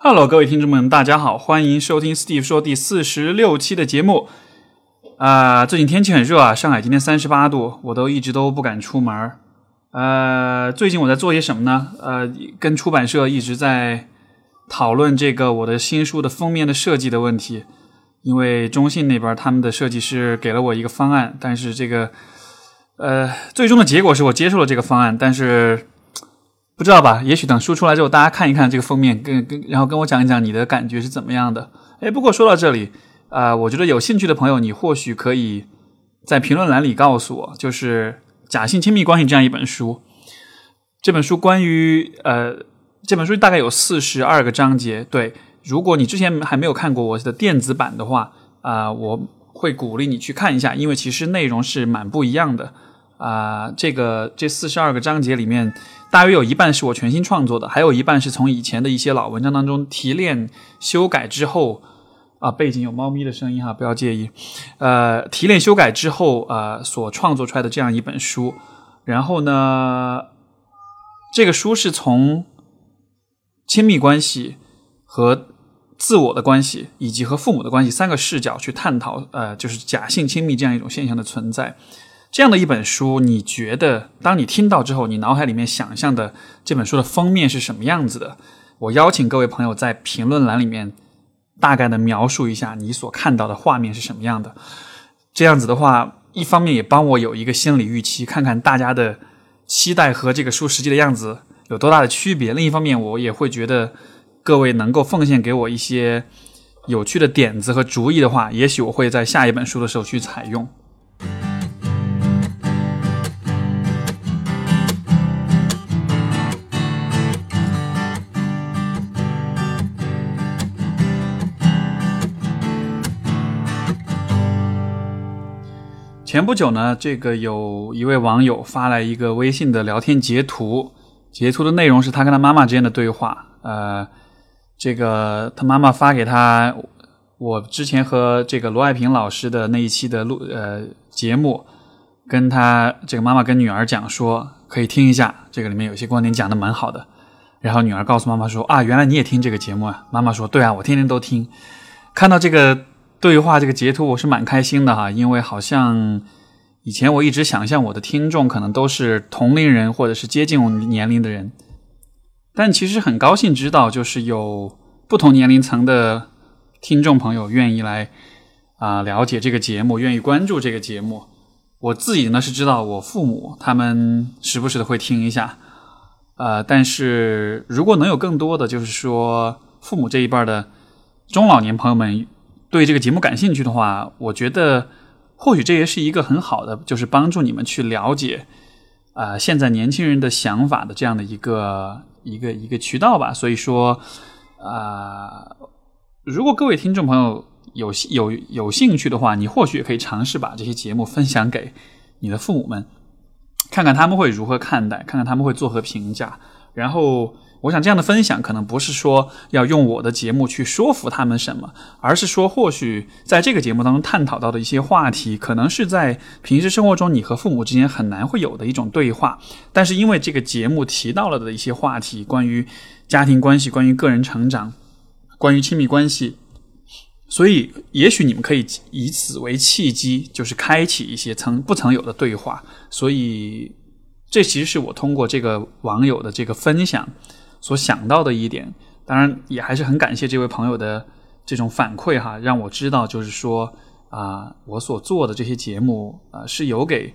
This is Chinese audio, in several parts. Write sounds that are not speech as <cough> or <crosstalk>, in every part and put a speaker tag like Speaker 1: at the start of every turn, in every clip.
Speaker 1: Hello，各位听众们，大家好，欢迎收听 Steve 说第四十六期的节目。啊、最近天气很热啊，上海今天三十八度，我都一直都不敢出门。呃，最近我在做些什么呢？呃，跟出版社一直在讨论这个我的新书的封面的设计的问题。因为中信那边他们的设计师给了我一个方案，但是这个呃，最终的结果是我接受了这个方案，但是不知道吧？也许等书出来之后，大家看一看这个封面，跟跟然后跟我讲一讲你的感觉是怎么样的。哎，不过说到这里，啊、我觉得有兴趣的朋友，你或许可以在评论栏里告诉我，就是《假性亲密关系》这样一本书。这本书关于呃，这本书大概有四十二个章节。对，如果你之前还没有看过我的电子版的话，啊、我会鼓励你去看一下，因为其实内容是蛮不一样的。啊、这个这四十二个章节里面，大约有一半是我全新创作的，还有一半是从以前的一些老文章当中提炼、修改之后。啊，背景有猫咪的声音哈，不要介意。呃，提炼修改之后，呃，所创作出来的这样一本书。然后呢，这个书是从亲密关系和自我的关系，以及和父母的关系三个视角去探讨，呃，就是假性亲密这样一种现象的存在。这样的一本书，你觉得当你听到之后，你脑海里面想象的这本书的封面是什么样子的？我邀请各位朋友在评论栏里面大概的描述一下你所看到的画面是什么样的。这样子的话，一方面也帮我有一个心理预期，看看大家的期待和这个书实际的样子有多大的区别；另一方面，我也会觉得各位能够奉献给我一些有趣的点子和主意的话，也许我会在下一本书的时候去采用。前不久呢，这个有一位网友发来一个微信的聊天截图，截图的内容是他跟他妈妈之间的对话。呃，这个他妈妈发给他我之前和这个罗爱萍老师的那一期的录呃节目，跟他这个妈妈跟女儿讲说，可以听一下，这个里面有些观点讲的蛮好的。然后女儿告诉妈妈说啊，原来你也听这个节目啊？妈妈说对啊，我天天都听。看到这个对话这个截图，我是蛮开心的哈，因为好像以前我一直想象我的听众可能都是同龄人或者是接近我年龄的人，但其实很高兴知道，就是有不同年龄层的听众朋友愿意来啊、了解这个节目，愿意关注这个节目。我自己呢是知道，我父母他们时不时的会听一下，呃，但是如果能有更多的，就是说父母这一辈的中老年朋友们对这个节目感兴趣的话，我觉得或许这也是一个很好的，就是帮助你们去了解啊、现在年轻人的想法的这样的一个一个一个渠道吧。所以说啊、如果各位听众朋友有有有兴趣的话，你或许也可以尝试把这些节目分享给你的父母们，看看他们会如何看待，看看他们会作何评价，然后。我想这样的分享可能不是说要用我的节目去说服他们什么，而是说或许在这个节目当中探讨到的一些话题，可能是在平时生活中你和父母之间很难会有的一种对话，但是因为这个节目提到了的一些话题，关于家庭关系、关于个人成长、关于亲密关系，所以也许你们可以以此为契机，就是开启一些曾不曾有的对话。所以这其实是我通过这个网友的这个分享。所想到的一点，当然也还是很感谢这位朋友的这种反馈哈，让我知道就是说啊、我所做的这些节目啊、是有给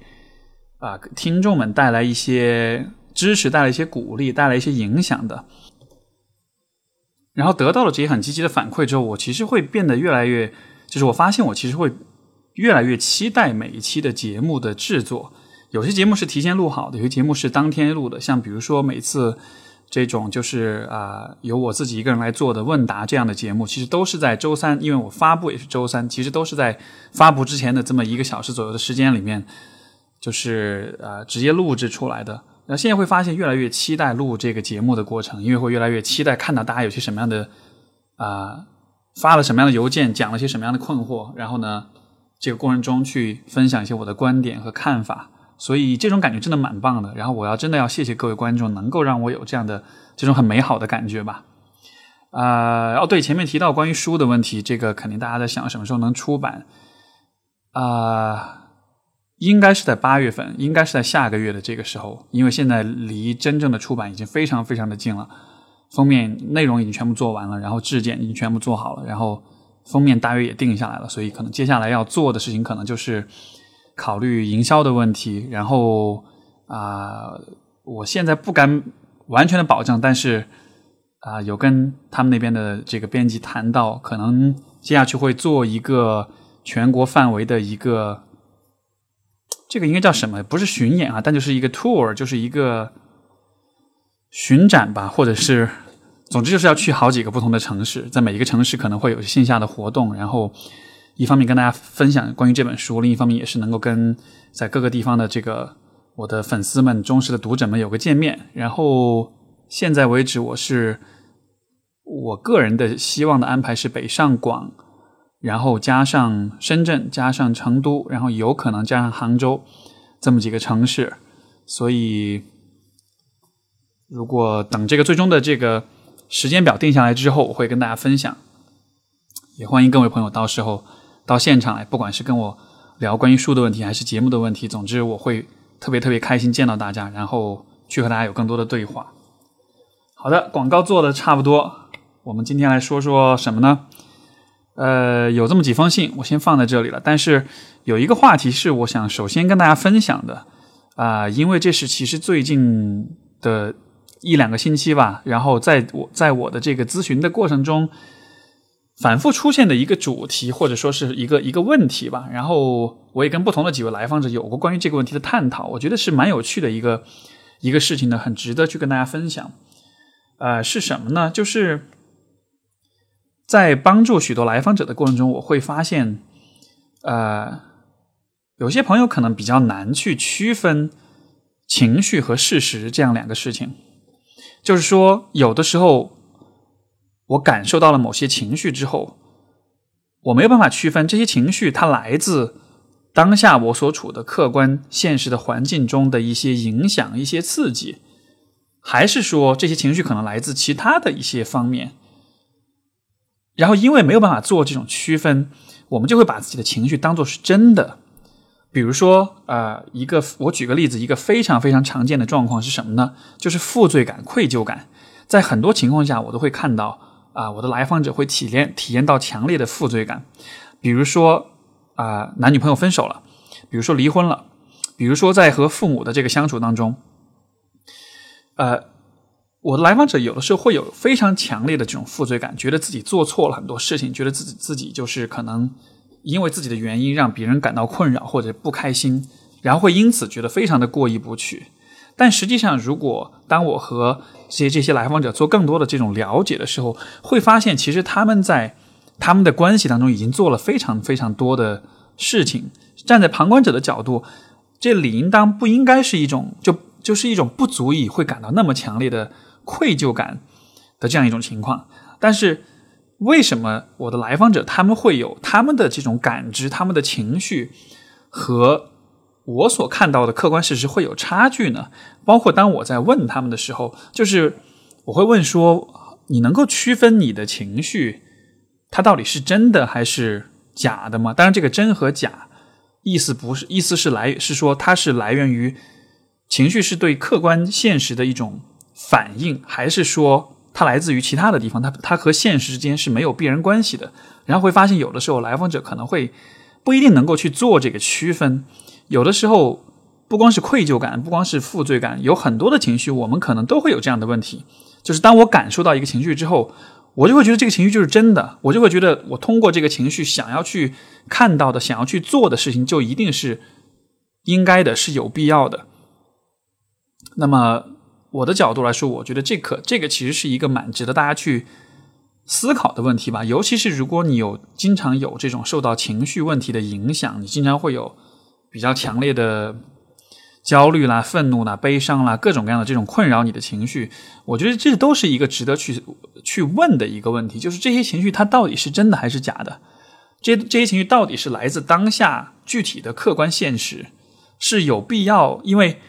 Speaker 1: 啊、听众们带来一些支持，带来一些鼓励，带来一些影响的。然后得到了这些很积极的反馈之后，我其实会变得越来越，就是我发现我其实会越来越期待每一期的节目的制作。有些节目是提前录好的，有些节目是当天录的，像比如说每次。这种就是啊、由我自己一个人来做的问答这样的节目，其实都是在周三，因为我发布也是周三，其实都是在发布之前的这么一个小时左右的时间里面，就是呃直接录制出来的。那现在会发现越来越期待录这个节目的过程，因为会越来越期待看到大家有些什么样的啊、发了什么样的邮件，讲了些什么样的困惑，然后呢，这个过程中去分享一些我的观点和看法。所以这种感觉真的蛮棒的。然后我要真的要谢谢各位观众，能够让我有这样的这种很美好的感觉吧。啊，哦，对，前面提到关于书的问题，这个肯定大家在想什么时候能出版啊？应该是在八月份，应该是在下个月的这个时候，因为现在离真正的出版已经非常非常的近了。封面内容已经全部做完了，然后质检已经全部做好了，然后封面大约也定下来了，所以可能接下来要做的事情可能就是考虑营销的问题。然后啊，我现在不敢完全的保证，但是。啊，有跟他们那边的这个编辑谈到，可能接下去会做一个全国范围的一个，这个应该叫什么？不是巡演啊，但就是一个 tour，就是一个巡展吧，或者是，总之就是要去好几个不同的城市，在每一个城市可能会有线下的活动，然后一方面跟大家分享关于这本书，另一方面也是能够跟在各个地方的这个我的粉丝们、忠实的读者们有个见面。然后现在为止，我是。我个人的希望的安排是北上广，然后加上深圳，加上成都，然后有可能加上杭州这么几个城市。所以，如果等这个最终的这个时间表定下来之后，我会跟大家分享。也欢迎各位朋友到时候到现场来，不管是跟我聊关于书的问题，还是节目的问题，总之我会特别特别开心见到大家，然后去和大家有更多的对话。好的，广告做的差不多。我们今天来说说什么呢？呃，有这么几封信，我先放在这里了。但是有一个话题是我想首先跟大家分享的啊，因为这是其实最近的一两个星期吧，然后在我在我的这个咨询的过程中反复出现的一个主题，或者说是一个一个问题吧。然后我也跟不同的几位来访者有过关于这个问题的探讨，我觉得是蛮有趣的一个一个事情呢，很值得去跟大家分享。呃，是什么呢？就是。在帮助许多来访者的过程中，我会发现，呃，有些朋友可能比较难去区分情绪和事实这样两个事情。就是说，有的时候我感受到了某些情绪之后，我没有办法区分这些情绪它来自当下我所处的客观现实的环境中的一些影响、一些刺激，还是说这些情绪可能来自其他的一些方面。然后，因为没有办法做这种区分，我们就会把自己的情绪当做是真的。比如说，呃，一个我举个例子，一个非常非常常见的状况是什么呢？就是负罪感、愧疚感。在很多情况下，我都会看到啊，我的来访者会体验体验到强烈的负罪感。比如说，啊，男女朋友分手了，比如说离婚了，比如说在和父母的这个相处当中，呃。我的来访者有的时候会有非常强烈的这种负罪感，觉得自己做错了很多事情，觉得自己自己就是可能因为自己的原因让别人感到困扰或者不开心，然后会因此觉得非常的过意不去。但实际上，如果当我和这些这些来访者做更多的这种了解的时候，会发现其实他们在他们的关系当中已经做了非常非常多的事情。站在旁观者的角度，这理应当不应该是一种就就是一种不足以会感到那么强烈的。愧疚感的这样一种情况，但是为什么我的来访者他们会有他们的这种感知，他们的情绪和我所看到的客观事实会有差距呢？包括当我在问他们的时候，就是我会问说：“你能够区分你的情绪，它到底是真的还是假的吗？”当然，这个真和假意思不是，意思是来是说它是来源于情绪是对客观现实的一种。反应还是说它来自于其他的地方，它它和现实之间是没有必然关系的。然后会发现，有的时候来访者可能会不一定能够去做这个区分。有的时候不光是愧疚感，不光是负罪感，有很多的情绪，我们可能都会有这样的问题。就是当我感受到一个情绪之后，我就会觉得这个情绪就是真的，我就会觉得我通过这个情绪想要去看到的、想要去做的事情，就一定是应该的，是有必要的。那么。我的角度来说，我觉得这可这个其实是一个蛮值得大家去思考的问题吧。尤其是如果你有经常有这种受到情绪问题的影响，你经常会有比较强烈的焦虑啦、愤怒啦、悲伤啦，各种各样的这种困扰你的情绪，我觉得这都是一个值得去去问的一个问题，就是这些情绪它到底是真的还是假的？这这些情绪到底是来自当下具体的客观现实，是有必要？因为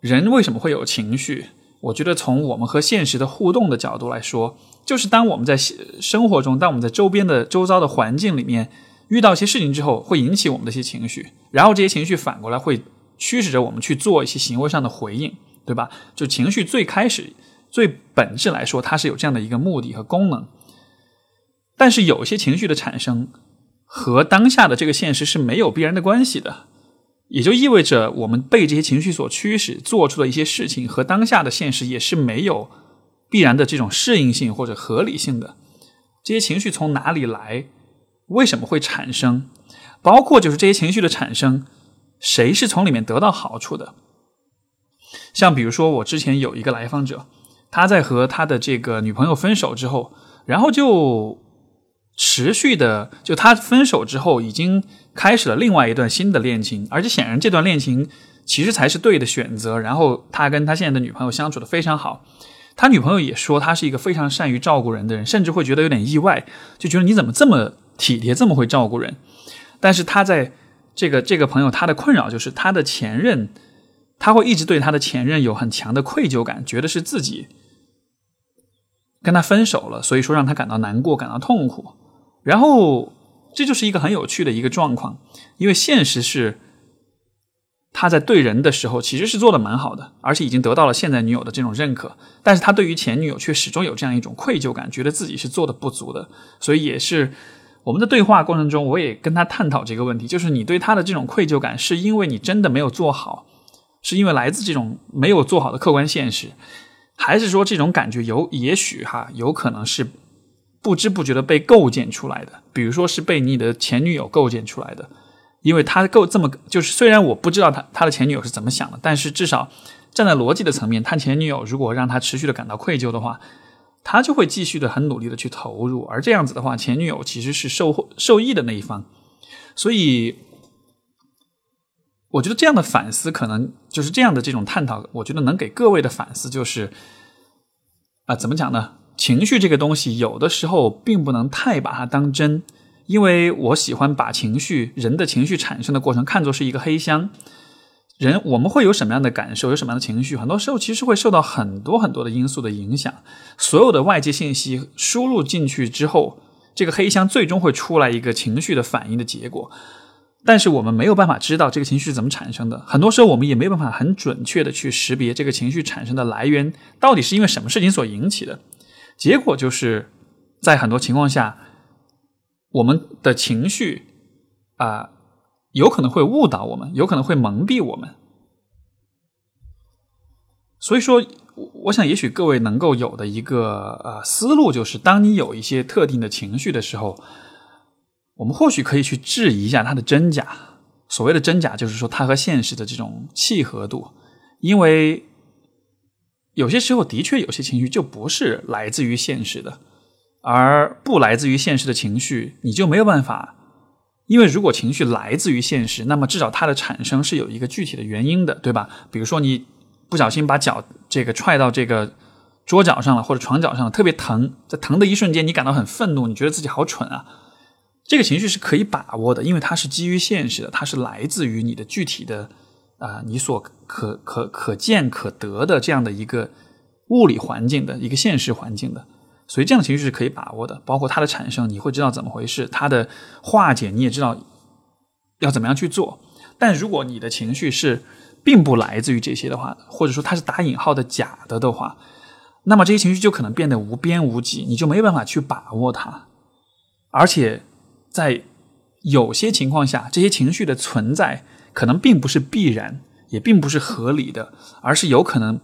Speaker 1: 人为什么会有情绪？我觉得从我们和现实的互动的角度来说，就是当我们在生活中，当我们在周边的周遭的环境里面遇到一些事情之后，会引起我们的一些情绪，然后这些情绪反过来会驱使着我们去做一些行为上的回应，对吧？就情绪最开始、最本质来说，它是有这样的一个目的和功能。但是有些情绪的产生和当下的这个现实是没有必然的关系的。也就意味着，我们被这些情绪所驱使做出的一些事情，和当下的现实也是没有必然的这种适应性或者合理性的。这些情绪从哪里来？为什么会产生？包括就是这些情绪的产生，谁是从里面得到好处的？像比如说，我之前有一个来访者，他在和他的这个女朋友分手之后，然后就。持续的，就他分手之后，已经开始了另外一段新的恋情，而且显然这段恋情其实才是对的选择。然后他跟他现在的女朋友相处的非常好，他女朋友也说他是一个非常善于照顾人的人，甚至会觉得有点意外，就觉得你怎么这么体贴，这么会照顾人。但是他在这个这个朋友他的困扰就是他的前任，他会一直对他的前任有很强的愧疚感，觉得是自己跟他分手了，所以说让他感到难过，感到痛苦。然后，这就是一个很有趣的一个状况，因为现实是，他在对人的时候其实是做的蛮好的，而且已经得到了现在女友的这种认可，但是他对于前女友却始终有这样一种愧疚感，觉得自己是做的不足的，所以也是我们的对话过程中，我也跟他探讨这个问题，就是你对他的这种愧疚感，是因为你真的没有做好，是因为来自这种没有做好的客观现实，还是说这种感觉有也许哈有可能是。不知不觉的被构建出来的，比如说是被你的前女友构建出来的，因为他构这么就是虽然我不知道他他的前女友是怎么想的，但是至少站在逻辑的层面，他前女友如果让他持续的感到愧疚的话，他就会继续的很努力的去投入，而这样子的话，前女友其实是受受益的那一方，所以我觉得这样的反思可能就是这样的这种探讨，我觉得能给各位的反思就是啊，怎么讲呢？情绪这个东西，有的时候并不能太把它当真，因为我喜欢把情绪、人的情绪产生的过程看作是一个黑箱。人我们会有什么样的感受，有什么样的情绪，很多时候其实会受到很多很多的因素的影响。所有的外界信息输入进去之后，这个黑箱最终会出来一个情绪的反应的结果。但是我们没有办法知道这个情绪是怎么产生的，很多时候我们也没有办法很准确的去识别这个情绪产生的来源到底是因为什么事情所引起的。结果就是在很多情况下，我们的情绪啊，有可能会误导我们，有可能会蒙蔽我们。所以说，我想，也许各位能够有的一个呃思路，就是当你有一些特定的情绪的时候，我们或许可以去质疑一下它的真假。所谓的真假，就是说它和现实的这种契合度，因为。有些时候，的确有些情绪就不是来自于现实的，而不来自于现实的情绪，你就没有办法。因为如果情绪来自于现实，那么至少它的产生是有一个具体的原因的，对吧？比如说你不小心把脚这个踹到这个桌角上了，或者床角上了，特别疼，在疼的一瞬间，你感到很愤怒，你觉得自己好蠢啊。这个情绪是可以把握的，因为它是基于现实的，它是来自于你的具体的。啊，你所可可可见可得的这样的一个物理环境的一个现实环境的，所以这样的情绪是可以把握的，包括它的产生，你会知道怎么回事；它的化解，你也知道要怎么样去做。但如果你的情绪是并不来自于这些的话，或者说它是打引号的假的的话，那么这些情绪就可能变得无边无际，你就没有办法去把握它。而且在有些情况下，这些情绪的存在。可能并不是必然，也并不是合理的，而是有可能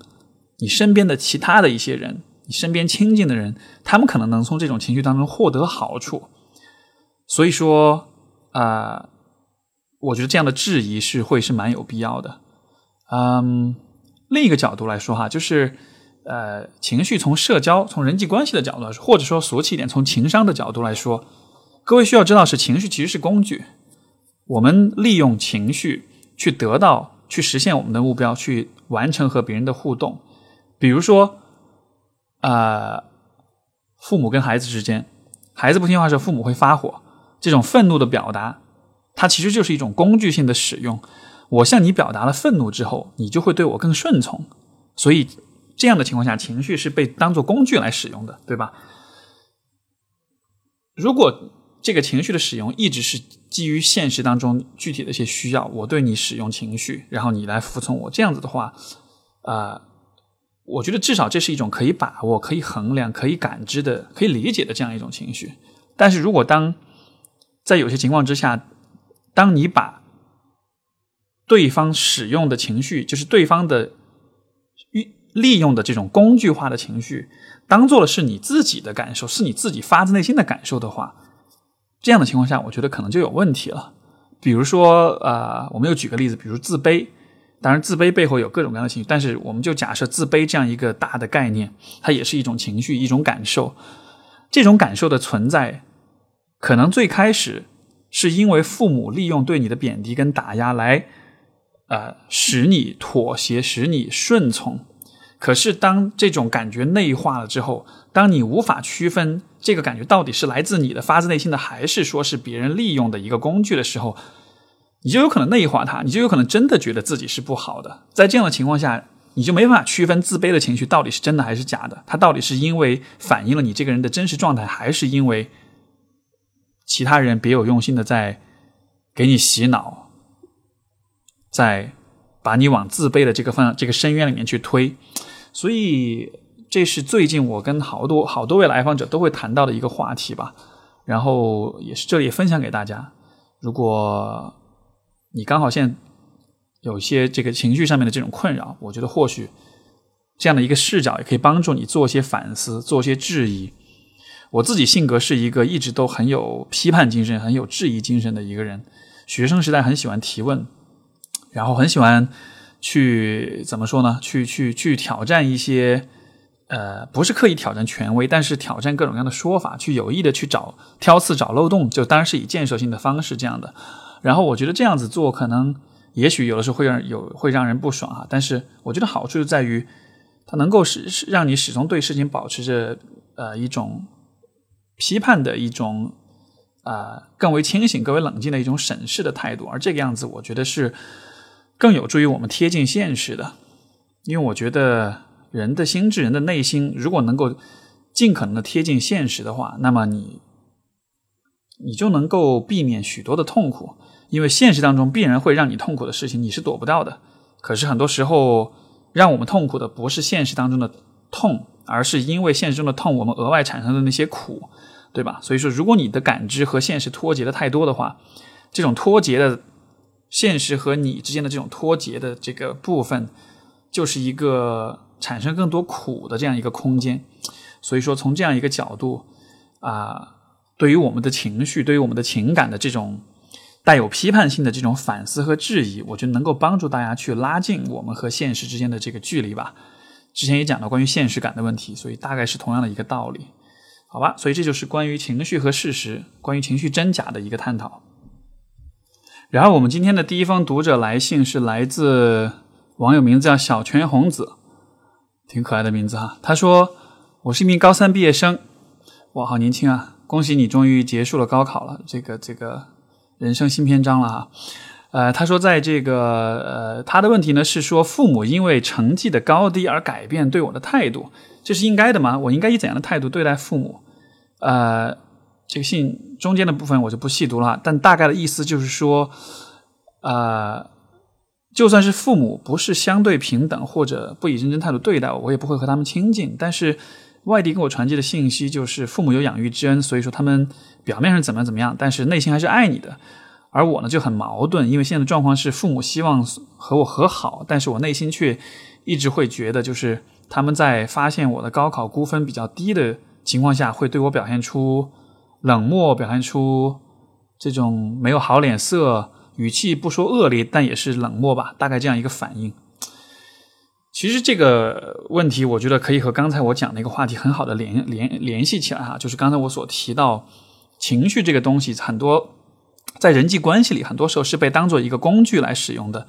Speaker 1: 你身边的其他的一些人，你身边亲近的人，他们可能能从这种情绪当中获得好处。所以说，啊，我觉得这样的质疑是会是蛮有必要的。嗯，另一个角度来说哈，就是呃，情绪从社交、从人际关系的角度来说，或者说俗气一点，从情商的角度来说，各位需要知道是情绪其实是工具。我们利用情绪去得到、去实现我们的目标，去完成和别人的互动。比如说，啊，父母跟孩子之间，孩子不听话的时候，父母会发火。这种愤怒的表达，它其实就是一种工具性的使用。我向你表达了愤怒之后，你就会对我更顺从。所以，这样的情况下，情绪是被当做工具来使用的，对吧？如果这个情绪的使用一直是基于现实当中具体的一些需要，我对你使用情绪，然后你来服从我，这样子的话，啊，我觉得至少这是一种可以把握、可以衡量、可以感知的、可以理解的这样一种情绪。但是如果当在有些情况之下，当你把对方使用的情绪，就是对方的利利用的这种工具化的情绪，当做的是你自己的感受，是你自己发自内心的感受的话。这样的情况下，我觉得可能就有问题了。比如说，呃，我们又举个例子，比如自卑。当然，自卑背后有各种各样的情绪，但是我们就假设自卑这样一个大的概念，它也是一种情绪，一种感受。这种感受的存在，可能最开始是因为父母利用对你的贬低跟打压来，呃，使你妥协，使你顺从。可是，当这种感觉内化了之后，当你无法区分这个感觉到底是来自你的发自内心的，还是说是别人利用的一个工具的时候，你就有可能内化它，你就有可能真的觉得自己是不好的。在这样的情况下，你就没办法区分自卑的情绪到底是真的还是假的，它到底是因为反映了你这个人的真实状态，还是因为其他人别有用心的在给你洗脑，在把你往自卑的这个方这个深渊里面去推。所以，这是最近我跟好多好多位来访者都会谈到的一个话题吧。然后也是这里分享给大家。如果你刚好现在有一些这个情绪上面的这种困扰，我觉得或许这样的一个视角也可以帮助你做些反思，做些质疑。我自己性格是一个一直都很有批判精神、很有质疑精神的一个人。学生时代很喜欢提问，然后很喜欢。去怎么说呢？去去去挑战一些，呃，不是刻意挑战权威，但是挑战各种各样的说法，去有意的去找挑刺、找漏洞，就当然是以建设性的方式这样的。然后我觉得这样子做，可能也许有的时候会让有会让人不爽啊。但是我觉得好处就在于，它能够使让你始终对事情保持着呃一种批判的一种啊更为清醒、更为冷静的一种审视的态度。而这个样子，我觉得是。更有助于我们贴近现实的，因为我觉得人的心智、人的内心，如果能够尽可能的贴近现实的话，那么你你就能够避免许多的痛苦。因为现实当中必然会让你痛苦的事情，你是躲不到的。可是很多时候，让我们痛苦的不是现实当中的痛，而是因为现实中的痛，我们额外产生的那些苦，对吧？所以说，如果你的感知和现实脱节的太多的话，这种脱节的。现实和你之间的这种脱节的这个部分，就是一个产生更多苦的这样一个空间。所以说，从这样一个角度啊，对于我们的情绪，对于我们的情感的这种带有批判性的这种反思和质疑，我觉得能够帮助大家去拉近我们和现实之间的这个距离吧。之前也讲到关于现实感的问题，所以大概是同样的一个道理，好吧？所以这就是关于情绪和事实，关于情绪真假的一个探讨。然后我们今天的第一封读者来信是来自网友，名字叫小泉红子，挺可爱的名字哈。他说：“我是一名高三毕业生，哇，好年轻啊！恭喜你终于结束了高考了，这个这个人生新篇章了哈。”呃，他说在这个呃，他的问题呢是说父母因为成绩的高低而改变对我的态度，这是应该的吗？我应该以怎样的态度对待父母？呃。这个信中间的部分我就不细读了，但大概的意思就是说，呃，就算是父母不是相对平等或者不以认真态度对待我，我也不会和他们亲近。但是外地给我传递的信息就是，父母有养育之恩，所以说他们表面上怎么怎么样，但是内心还是爱你的。而我呢就很矛盾，因为现在的状况是父母希望和我和好，但是我内心却一直会觉得，就是他们在发现我的高考估分比较低的情况下，会对我表现出。冷漠表现出这种没有好脸色，语气不说恶劣，但也是冷漠吧，大概这样一个反应。其实这个问题，我觉得可以和刚才我讲那个话题很好的联联联系起来哈，就是刚才我所提到情绪这个东西，很多在人际关系里，很多时候是被当做一个工具来使用的，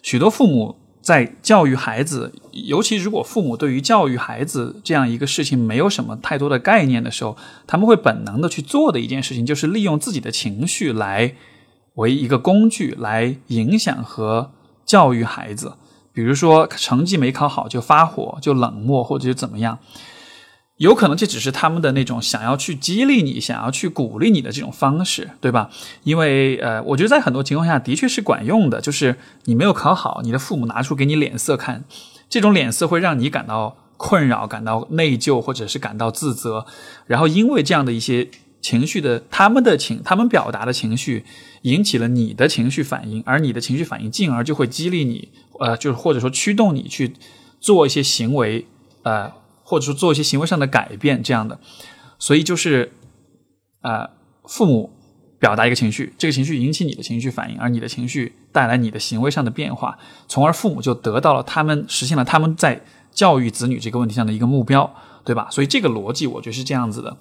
Speaker 1: 许多父母。在教育孩子，尤其如果父母对于教育孩子这样一个事情没有什么太多的概念的时候，他们会本能的去做的一件事情，就是利用自己的情绪来为一个工具来影响和教育孩子。比如说成绩没考好就发火、就冷漠或者是怎么样，有可能这只是他们的那种想要去激励你、想要去鼓励你的这种方式，对吧？因为呃，我觉得在很多情况下的确是管用的，就是你没有考好，你的父母拿出给你脸色看，这种脸色会让你感到困扰、感到内疚或者是感到自责，然后因为这样的一些。情绪的，他们的情，他们表达的情绪，引起了你的情绪反应，而你的情绪反应进而就会激励你，呃，就是或者说驱动你去做一些行为，呃，或者说做一些行为上的改变，这样的。所以就是，呃，父母表达一个情绪，这个情绪引起你的情绪反应，而你的情绪带来你的行为上的变化，从而父母就得到了他们实现了他们在教育子女这个问题上的一个目标，对吧？所以这个逻辑我觉得是这样子的。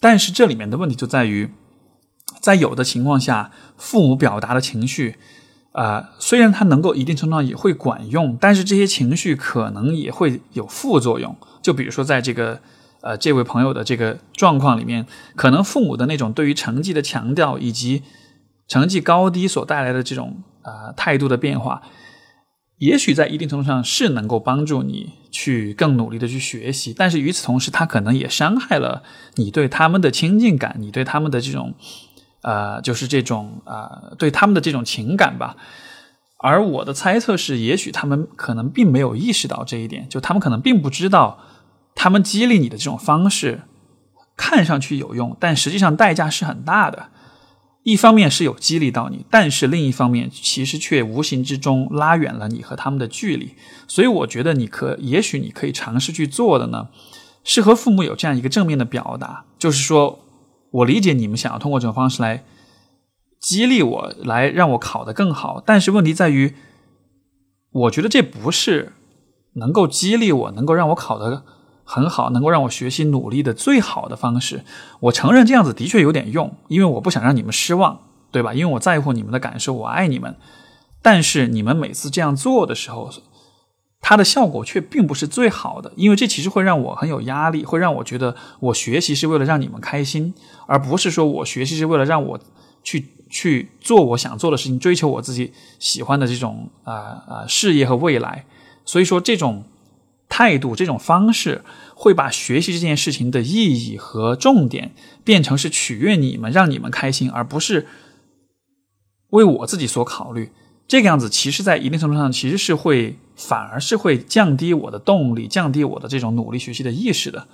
Speaker 1: 但是这里面的问题就在于，在有的情况下，父母表达的情绪，啊，虽然它能够一定程度上也会管用，但是这些情绪可能也会有副作用。就比如说，在这个呃这位朋友的这个状况里面，可能父母的那种对于成绩的强调，以及成绩高低所带来的这种啊态度的变化。也许在一定程度上是能够帮助你去更努力的去学习，但是与此同时，他可能也伤害了你对他们的亲近感，你对他们的这种，呃，就是这种啊，对他们的这种情感吧。而我的猜测是，也许他们可能并没有意识到这一点，就他们可能并不知道，他们激励你的这种方式看上去有用，但实际上代价是很大的。一方面是有激励到你，但是另一方面其实却无形之中拉远了你和他们的距离。所以我觉得你可，也许你可以尝试去做的呢，是和父母有这样一个正面的表达，就是说我理解你们想要通过这种方式来激励我，来让我考得更好。但是问题在于，我觉得这不是能够激励我，能够让我考得。很好，能够让我学习努力的最好的方式。我承认这样子的确有点用，因为我不想让你们失望，对吧？因为我在乎你们的感受，我爱你们。但是你们每次这样做的时候，它的效果却并不是最好的，因为这其实会让我很有压力，会让我觉得我学习是为了让你们开心，而不是说我学习是为了让我去去做我想做的事情，追求我自己喜欢的这种啊啊事业和未来。所以说这种。态度这种方式会把学习这件事情的意义和重点变成是取悦你们，让你们开心，而不是为我自己所考虑。这个样子，其实，在一定程度上，其实是会反而是会降低我的动力，降低我的这种努力学习的意识的。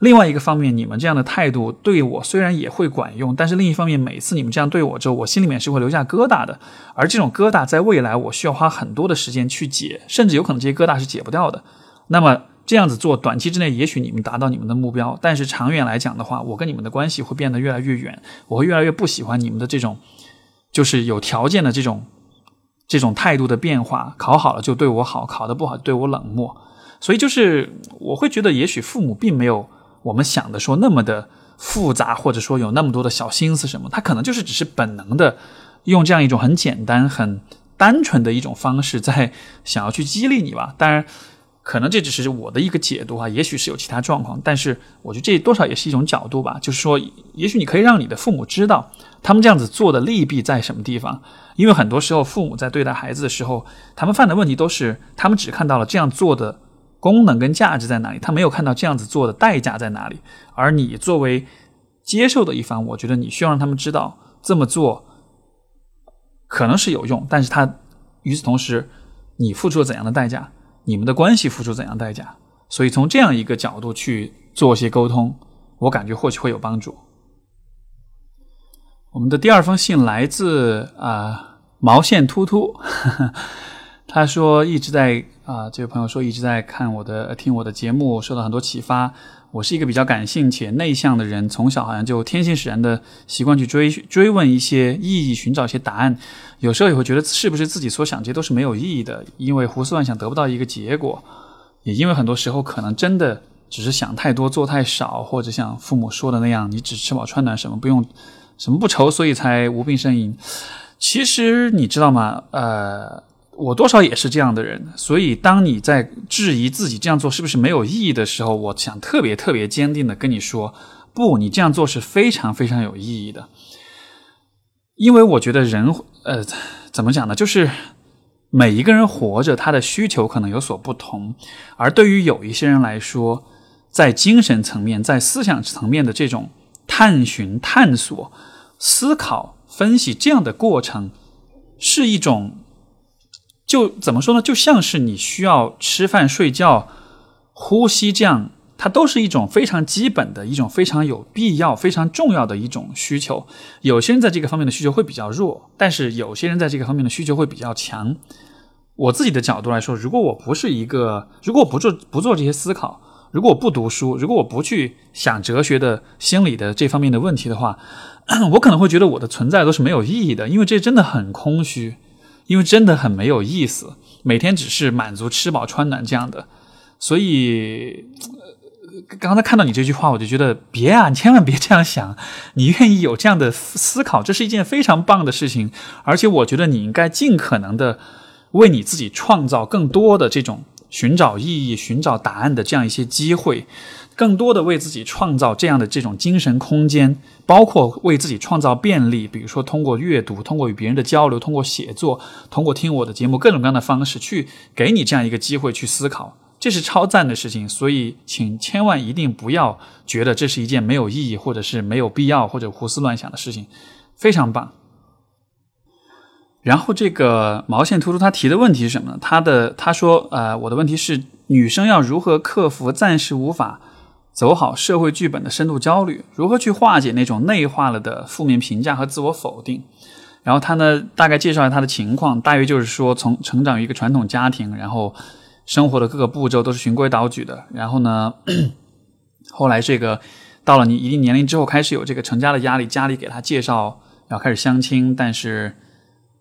Speaker 1: 另外一个方面，你们这样的态度对我虽然也会管用，但是另一方面，每次你们这样对我之后，我心里面是会留下疙瘩的。而这种疙瘩，在未来我需要花很多的时间去解，甚至有可能这些疙瘩是解不掉的。那么这样子做，短期之内也许你们达到你们的目标，但是长远来讲的话，我跟你们的关系会变得越来越远，我会越来越不喜欢你们的这种，就是有条件的这种这种态度的变化。考好了就对我好，考得不好对我冷漠。所以就是我会觉得，也许父母并没有我们想的说那么的复杂，或者说有那么多的小心思什么，他可能就是只是本能的用这样一种很简单、很单纯的一种方式在想要去激励你吧。当然。可能这只是我的一个解读啊，也许是有其他状况，但是我觉得这多少也是一种角度吧。就是说，也许你可以让你的父母知道，他们这样子做的利弊在什么地方。因为很多时候，父母在对待孩子的时候，他们犯的问题都是他们只看到了这样做的功能跟价值在哪里，他没有看到这样子做的代价在哪里。而你作为接受的一方，我觉得你需要让他们知道，这么做可能是有用，但是他与此同时，你付出了怎样的代价？你们的关系付出怎样代价？所以从这样一个角度去做些沟通，我感觉或许会有帮助。我们的第二封信来自啊毛线突突，<laughs> 他说一直在啊这位朋友说一直在看我的听我的节目，受到很多启发。我是一个比较感性且内向的人，从小好像就天性使然的习惯去追追问一些意义，寻找一些答案。有时候也会觉得是不是自己所想这些都是没有意义的，因为胡思乱想得不到一个结果。也因为很多时候可能真的只是想太多，做太少，或者像父母说的那样，你只吃饱穿暖，什么不用，什么不愁，所以才无病呻吟。其实你知道吗？呃。我多少也是这样的人，所以当你在质疑自己这样做是不是没有意义的时候，我想特别特别坚定的跟你说，不，你这样做是非常非常有意义的。因为我觉得人，呃，怎么讲呢？就是每一个人活着，他的需求可能有所不同，而对于有一些人来说，在精神层面、在思想层面的这种探寻、探索、思考、分析这样的过程，是一种，就怎么说呢？就像是你需要吃饭、睡觉、呼吸这样。它都是一种非常基本的一种非常有必要、非常重要的一种需求。有些人在这个方面的需求会比较弱，但是有些人在这个方面的需求会比较强。我自己的角度来说，如果我不是一个，如果我不做不做这些思考，如果我不读书，如果我不去想哲学的、心理的这方面的问题的话，<clears throat> 我可能会觉得我的存在都是没有意义的，因为这真的很空虚，因为真的很没有意思，每天只是满足吃饱穿暖这样的，所以。刚才看到你这句话，我就觉得别啊，你千万别这样想。你愿意有这样的思考，这是一件非常棒的事情。而且我觉得你应该尽可能的为你自己创造更多的这种寻找意义、寻找答案的这样一些机会，更多的为自己创造这样的这种精神空间，包括为自己创造便利，比如说通过阅读、通过与别人的交流、通过写作、通过听我的节目，各种各样的方式去给你这样一个机会去思考。这是超赞的事情，所以请千万一定不要觉得这是一件没有意义，或者是没有必要，或者胡思乱想的事情，非常棒。然后这个毛线突出他提的问题是什么呢？他的他说，呃，我的问题是女生要如何克服暂时无法走好社会剧本的深度焦虑，如何去化解那种内化了的负面评价和自我否定。然后他呢，大概介绍一下他的情况，大约就是说，从成长于一个传统家庭，然后。生活的各个步骤都是循规蹈矩的，然后呢，<clears throat> 后来这个到了你一定年龄之后，开始有这个成家的压力，家里给他介绍要开始相亲，但是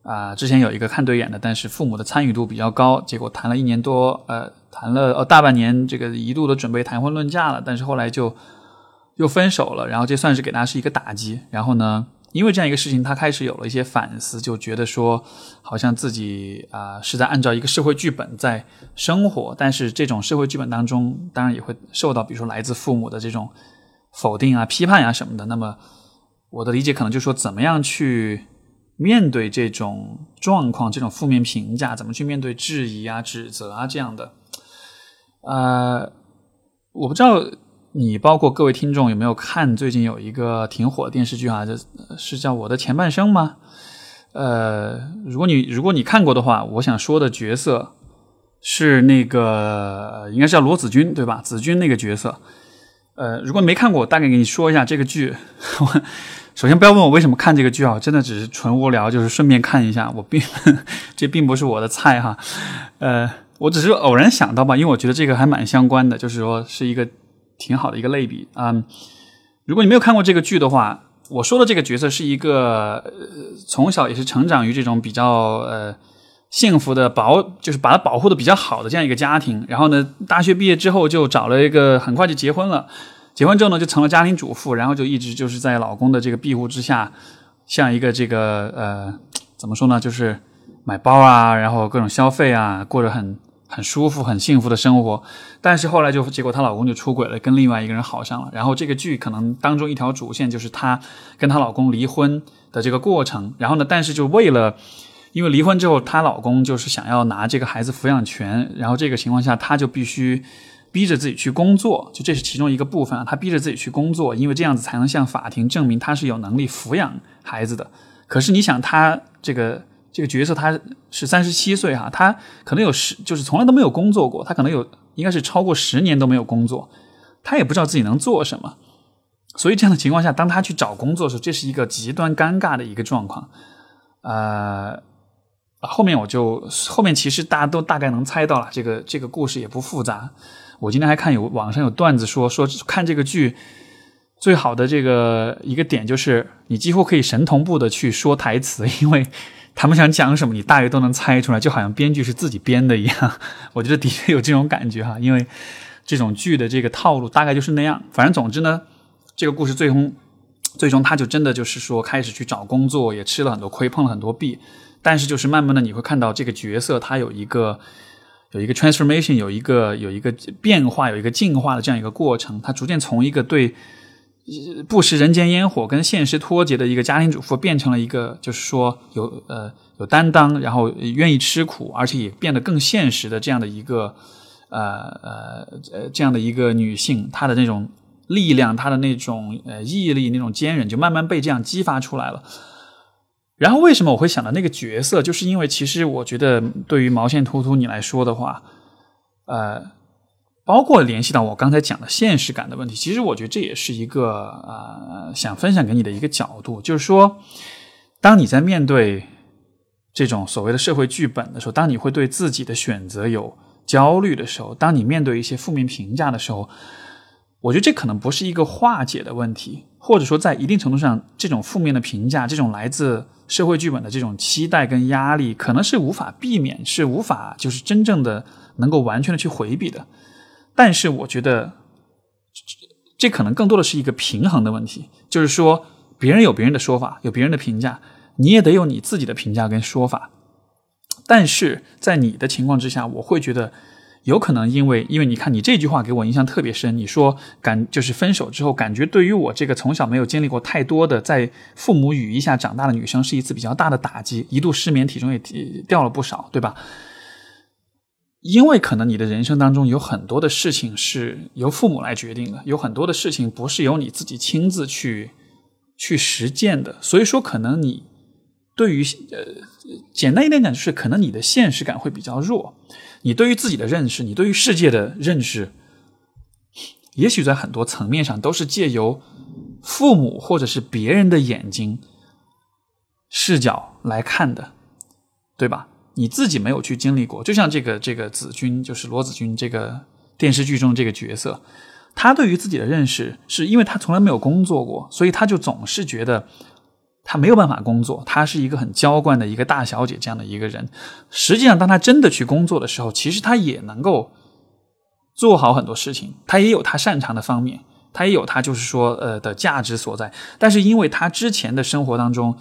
Speaker 1: 啊，之前有一个看对眼的，但是父母的参与度比较高，结果谈了一年多，呃，谈了呃大半年，这个一度都准备谈婚论嫁了，但是后来就又分手了，然后这算是给他是一个打击，然后呢。因为这样一个事情，他开始有了一些反思，就觉得说，好像自己啊是在按照一个社会剧本在生活，但是这种社会剧本当中，当然也会受到，比如说来自父母的这种否定啊、批判啊什么的。那么我的理解可能就是说，怎么样去面对这种状况、这种负面评价，怎么去面对质疑啊、指责啊这样的。呃，我不知道。你包括各位听众有没有看最近有一个挺火的电视剧啊？这是叫《我的前半生》吗？呃，如果你如果你看过的话，我想说的角色是那个应该是叫罗子君对吧？子君那个角色。呃，如果没看过，我大概给你说一下这个剧。<laughs> 首先不要问我为什么看这个剧啊，真的只是纯无聊，就是顺便看一下。我并 <laughs> 这并不是我的菜哈。呃，我只是偶然想到吧，因为我觉得这个还蛮相关的，就是说是一个。挺好的一个类比啊！如果你没有看过这个剧的话，我说的这个角色是一个从小也是成长于这种比较呃幸福的保，就是把他保护的比较好的这样一个家庭。然后呢，大学毕业之后就找了一个，很快就结婚了。结婚之后呢，就成了家庭主妇，然后就一直就是在老公的这个庇护之下，像一个这个呃怎么说呢，就是买包啊，然后各种消费啊，过着很。很舒服、很幸福的生活，但是后来就结果她老公就出轨了，跟另外一个人好上了。然后这个剧可能当中一条主线就是她跟她老公离婚的这个过程。然后呢，但是就为了，因为离婚之后她老公就是想要拿这个孩子抚养权，然后这个情况下她就必须逼着自己去工作，就这是其中一个部分啊。他逼着自己去工作，因为这样子才能向法庭证明他是有能力抚养孩子的。可是你想，他这个。这个角色他是三十七岁哈，他可能有十，就是从来都没有工作过，他可能有应该是超过十年都没有工作，他也不知道自己能做什么，所以这样的情况下，当他去找工作的时候，这是一个极端尴尬的一个状况。呃，后面我就后面其实大家都大概能猜到了，这个这个故事也不复杂。我今天还看有网上有段子说说看这个剧最好的这个一个点就是你几乎可以神同步的去说台词，<laughs> 因为。他们想讲什么，你大约都能猜出来，就好像编剧是自己编的一样。<laughs> 我觉得的确有这种感觉哈，因为这种剧的这个套路大概就是那样。反正总之呢，这个故事最终最终他就真的就是说开始去找工作，也吃了很多亏，碰了很多壁。但是就是慢慢的你会看到这个角色他有一个有一个 transformation，有一个有一个变化，有一个进化的这样一个过程。他逐渐从一个对不食人间烟火、跟现实脱节的一个家庭主妇，变成了一个就是说有呃有担当，然后愿意吃苦，而且也变得更现实的这样的一个呃呃呃这样的一个女性，她的那种力量、她的那种呃毅力、那种坚韧，就慢慢被这样激发出来了。然后为什么我会想到那个角色，就是因为其实我觉得对于毛线图图你来说的话，呃。包括联系到我刚才讲的现实感的问题，其实我觉得这也是一个呃想分享给你的一个角度，就是说，当你在面对这种所谓的社会剧本的时候，当你会对自己的选择有焦虑的时候，当你面对一些负面评价的时候，我觉得这可能不是一个化解的问题，或者说在一定程度上，这种负面的评价，这种来自社会剧本的这种期待跟压力，可能是无法避免，是无法就是真正的能够完全的去回避的。但是我觉得，这可能更多的是一个平衡的问题，就是说，别人有别人的说法，有别人的评价，你也得有你自己的评价跟说法。但是在你的情况之下，我会觉得，有可能因为因为你看你这句话给我印象特别深，你说感就是分手之后，感觉对于我这个从小没有经历过太多的在父母羽翼下长大的女生，是一次比较大的打击，一度失眠，体重也掉了不少，对吧？因为可能你的人生当中有很多的事情是由父母来决定的，有很多的事情不是由你自己亲自去去实践的，所以说可能你对于呃简单一点讲，就是可能你的现实感会比较弱，你对于自己的认识，你对于世界的认识，也许在很多层面上都是借由父母或者是别人的眼睛视角来看的，对吧？你自己没有去经历过，就像这个这个子君，就是罗子君这个电视剧中这个角色，他对于自己的认识，是因为他从来没有工作过，所以他就总是觉得他没有办法工作，他是一个很娇惯的一个大小姐这样的一个人。实际上，当他真的去工作的时候，其实他也能够做好很多事情，他也有他擅长的方面，他也有他就是说呃的价值所在。但是，因为他之前的生活当中，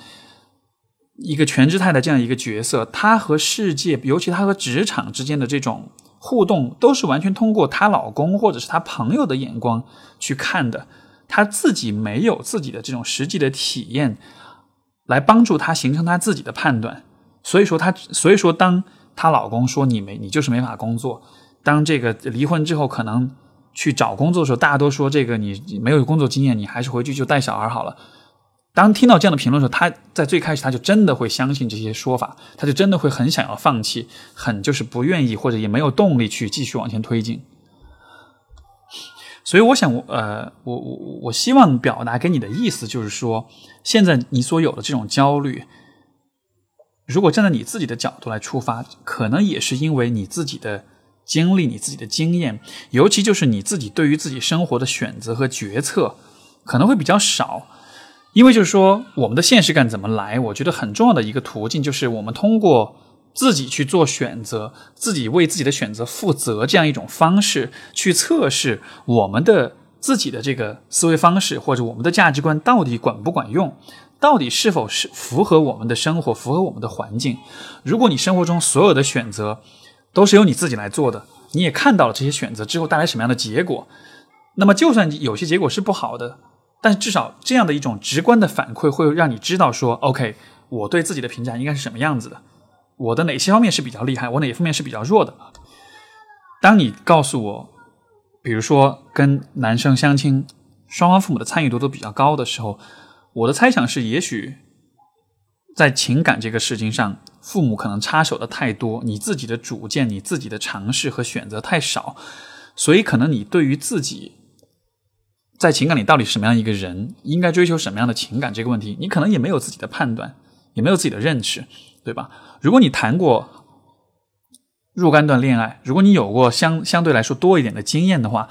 Speaker 1: 一个全职太太这样一个角色，她和世界，尤其她和职场之间的这种互动，都是完全通过她老公或者是她朋友的眼光去看的。她自己没有自己的这种实际的体验，来帮助她形成她自己的判断。所以说，她所以说，当她老公说你没你就是没法工作，当这个离婚之后可能去找工作的时候，大家都说这个你没有工作经验，你还是回去就带小孩好了。当听到这样的评论的时候，他在最开始他就真的会相信这些说法，他就真的会很想要放弃，很就是不愿意或者也没有动力去继续往前推进。所以，我想，呃，我我我希望表达给你的意思就是说，现在你所有的这种焦虑，如果站在你自己的角度来出发，可能也是因为你自己的经历、你自己的经验，尤其就是你自己对于自己生活的选择和决策可能会比较少。因为就是说，我们的现实感怎么来？我觉得很重要的一个途径，就是我们通过自己去做选择，自己为自己的选择负责这样一种方式，去测试我们的自己的这个思维方式或者我们的价值观到底管不管用，到底是否是符合我们的生活，符合我们的环境。如果你生活中所有的选择都是由你自己来做的，你也看到了这些选择之后带来什么样的结果，那么就算有些结果是不好的。但至少这样的一种直观的反馈，会让你知道说，OK，我对自己的评价应该是什么样子的，我的哪些方面是比较厉害，我哪方面是比较弱的。当你告诉我，比如说跟男生相亲，双方父母的参与度都比较高的时候，我的猜想是，也许在情感这个事情上，父母可能插手的太多，你自己的主见、你自己的尝试和选择太少，所以可能你对于自己。在情感里到底是什么样一个人，应该追求什么样的情感这个问题，你可能也没有自己的判断，也没有自己的认识，对吧？如果你谈过若干段恋爱，如果你有过相相对来说多一点的经验的话，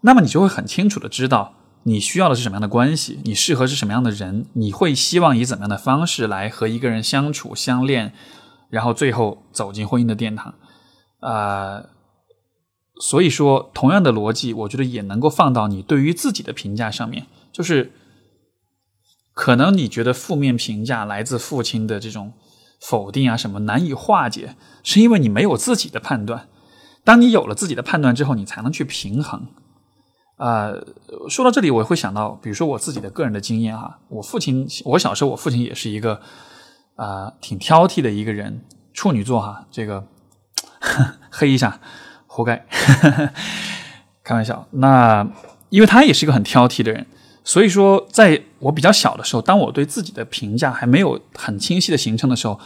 Speaker 1: 那么你就会很清楚的知道你需要的是什么样的关系，你适合是什么样的人，你会希望以怎么样的方式来和一个人相处相恋，然后最后走进婚姻的殿堂，啊。所以说，同样的逻辑，我觉得也能够放到你对于自己的评价上面。就是，可能你觉得负面评价来自父亲的这种否定啊，什么难以化解，是因为你没有自己的判断。当你有了自己的判断之后，你才能去平衡。啊，说到这里，我会想到，比如说我自己的个人的经验哈，我父亲，我小时候我父亲也是一个啊挺挑剔的一个人，处女座哈，这个 <laughs> 黑一下，活该，<laughs> 开玩笑。那因为他也是一个很挑剔的人，所以说在我比较小的时候，当我对自己的评价还没有很清晰的形成的时候，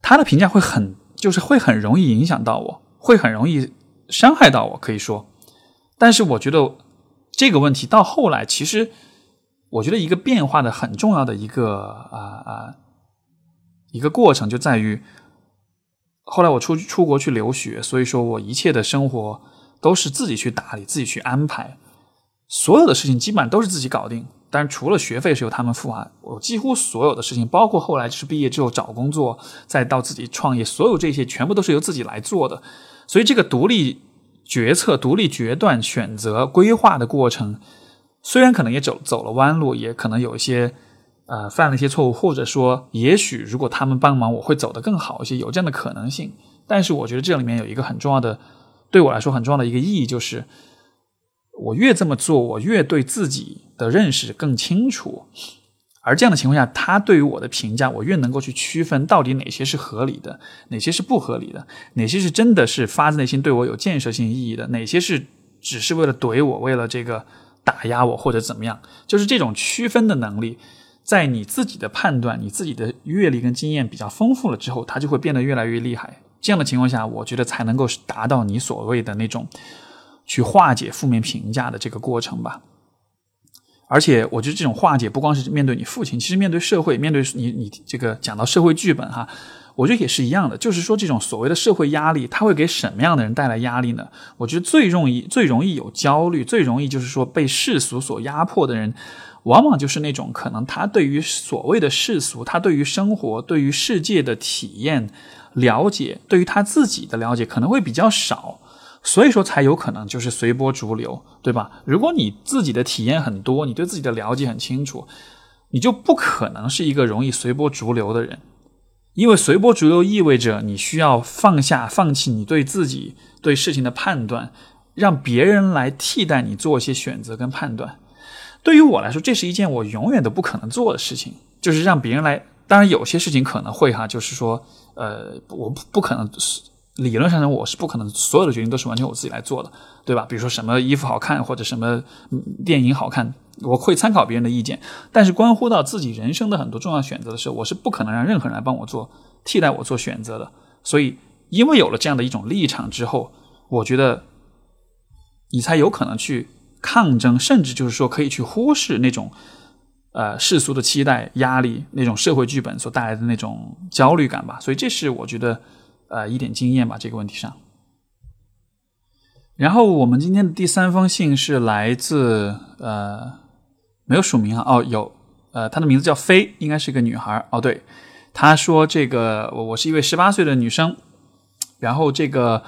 Speaker 1: 他的评价会很，就是会很容易影响到我，会很容易伤害到我，可以说。但是我觉得。这个问题到后来，其实我觉得一个变化的很重要的一个啊啊一个过程，就在于后来我出出国去留学，所以说我一切的生活都是自己去打理、自己去安排，所有的事情基本上都是自己搞定。但是除了学费是由他们付啊，我几乎所有的事情，包括后来就是毕业之后找工作，再到自己创业，所有这些全部都是由自己来做的。所以这个独立。决策、独立决断、选择、规划的过程，虽然可能也走走了弯路，也可能有一些呃犯了一些错误，或者说，也许如果他们帮忙，我会走得更好一些，有这样的可能性。但是，我觉得这里面有一个很重要的，对我来说很重要的一个意义，就是我越这么做，我越对自己的认识更清楚。而这样的情况下，他对于我的评价，我越能够去区分到底哪些是合理的，哪些是不合理的，哪些是真的是发自内心对我有建设性意义的，哪些是只是为了怼我，为了这个打压我或者怎么样，就是这种区分的能力，在你自己的判断、你自己的阅历跟经验比较丰富了之后，它就会变得越来越厉害。这样的情况下，我觉得才能够达到你所谓的那种去化解负面评价的这个过程吧。而且我觉得这种化解不光是面对你父亲，其实面对社会，面对你你这个讲到社会剧本哈，我觉得也是一样的。就是说这种所谓的社会压力，它会给什么样的人带来压力呢？我觉得最容易最容易有焦虑，最容易就是说被世俗所压迫的人，往往就是那种可能他对于所谓的世俗，他对于生活、对于世界的体验了解，对于他自己的了解可能会比较少。所以说才有可能就是随波逐流，对吧？如果你自己的体验很多，你对自己的了解很清楚，你就不可能是一个容易随波逐流的人，因为随波逐流意味着你需要放下、放弃你对自己对事情的判断，让别人来替代你做一些选择跟判断。对于我来说，这是一件我永远都不可能做的事情，就是让别人来。当然，有些事情可能会哈，就是说，呃，我不不可能。理论上呢，我是不可能所有的决定都是完全我自己来做的，对吧？比如说什么衣服好看或者什么电影好看，我会参考别人的意见。但是关乎到自己人生的很多重要选择的时候，我是不可能让任何人来帮我做替代我做选择的。所以，因为有了这样的一种立场之后，我觉得你才有可能去抗争，甚至就是说可以去忽视那种呃世俗的期待、压力、那种社会剧本所带来的那种焦虑感吧。所以，这是我觉得。呃，一点经验吧，这个问题上。然后我们今天的第三封信是来自呃，没有署名啊，哦，有，呃，她的名字叫飞，应该是个女孩哦，对，她说这个我我是一位十八岁的女生，然后这个